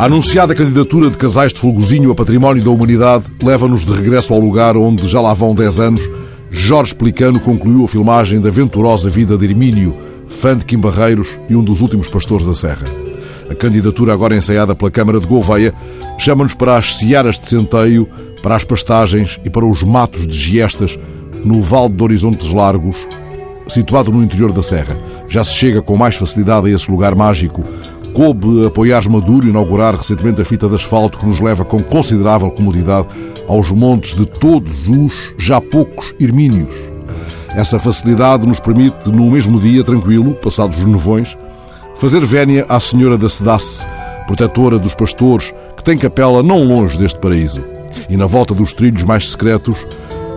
A anunciada candidatura de casais de Fulgozinho a património da humanidade leva-nos de regresso ao lugar onde, já lá vão 10 anos, Jorge Pelicano concluiu a filmagem da venturosa vida de Hermínio, fã de Kim Barreiros e um dos últimos pastores da Serra. A candidatura, agora ensaiada pela Câmara de Gouveia, chama-nos para as searas de centeio, para as pastagens e para os matos de giestas no Vale de Horizontes Largos, situado no interior da Serra. Já se chega com mais facilidade a esse lugar mágico, Coube apoiar Maduro inaugurar recentemente a fita de asfalto que nos leva com considerável comodidade aos montes de todos os já poucos Hermínios. Essa facilidade nos permite, num mesmo dia tranquilo, passados os nevões, fazer vénia à Senhora da Sedace, protetora dos pastores, que tem capela não longe deste paraíso. E na volta dos trilhos mais secretos,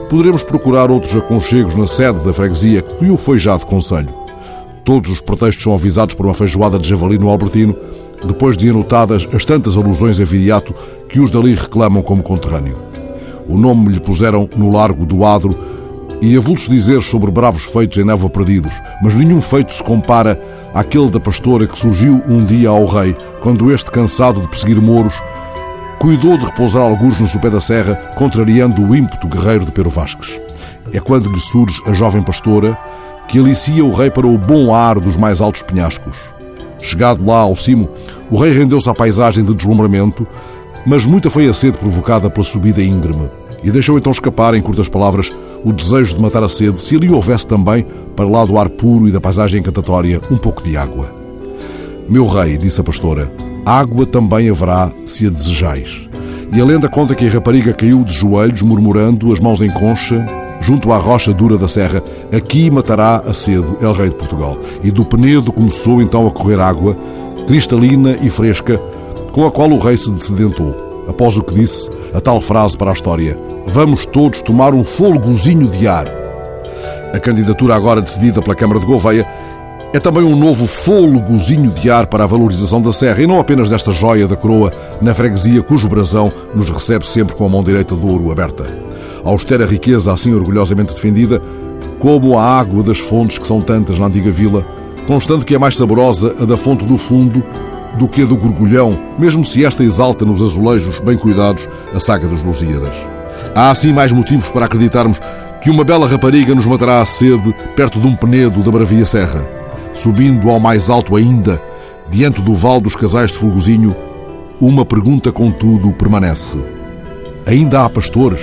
poderemos procurar outros aconchegos na sede da freguesia, que o foi já de conselho. Todos os pretextos são avisados por uma feijoada de javali no Albertino, depois de anotadas as tantas alusões a Viriato que os dali reclamam como conterrâneo. O nome lhe puseram no Largo do Adro e avulso dizer sobre bravos feitos em Névoa perdidos, mas nenhum feito se compara àquele da pastora que surgiu um dia ao rei, quando este, cansado de perseguir mouros, cuidou de repousar alguns no sopé da serra, contrariando o ímpeto guerreiro de Pero Vasques. É quando lhe surge a jovem pastora, que alicia o rei para o bom ar dos mais altos penhascos. Chegado lá ao cimo, o rei rendeu-se à paisagem de deslumbramento, mas muita foi a sede provocada pela subida íngreme, e deixou então escapar, em curtas palavras, o desejo de matar a sede, se ali houvesse também, para lá do ar puro e da paisagem encantatória, um pouco de água. Meu rei, disse a pastora, água também haverá se a desejais. E a lenda conta que a rapariga caiu de joelhos, murmurando, as mãos em concha, junto à rocha dura da serra, aqui matará a sede El Rei de Portugal. E do Penedo começou então a correr água, cristalina e fresca, com a qual o rei se descedentou. Após o que disse, a tal frase para a história: Vamos todos tomar um folgozinho de ar. A candidatura agora decidida pela Câmara de Gouveia é também um novo fôlegozinho de ar para a valorização da serra e não apenas desta joia da coroa na freguesia cujo brasão nos recebe sempre com a mão direita do ouro aberta austera riqueza assim orgulhosamente defendida, como a água das fontes que são tantas na antiga vila, constando que é mais saborosa a da fonte do fundo do que a do gorgulhão, mesmo se esta exalta nos azulejos bem cuidados a saga dos Lusíadas. Há assim mais motivos para acreditarmos que uma bela rapariga nos matará a sede perto de um penedo da Bravia Serra. Subindo ao mais alto ainda, diante do val dos casais de Fulgozinho, uma pergunta contudo permanece. Ainda há pastores?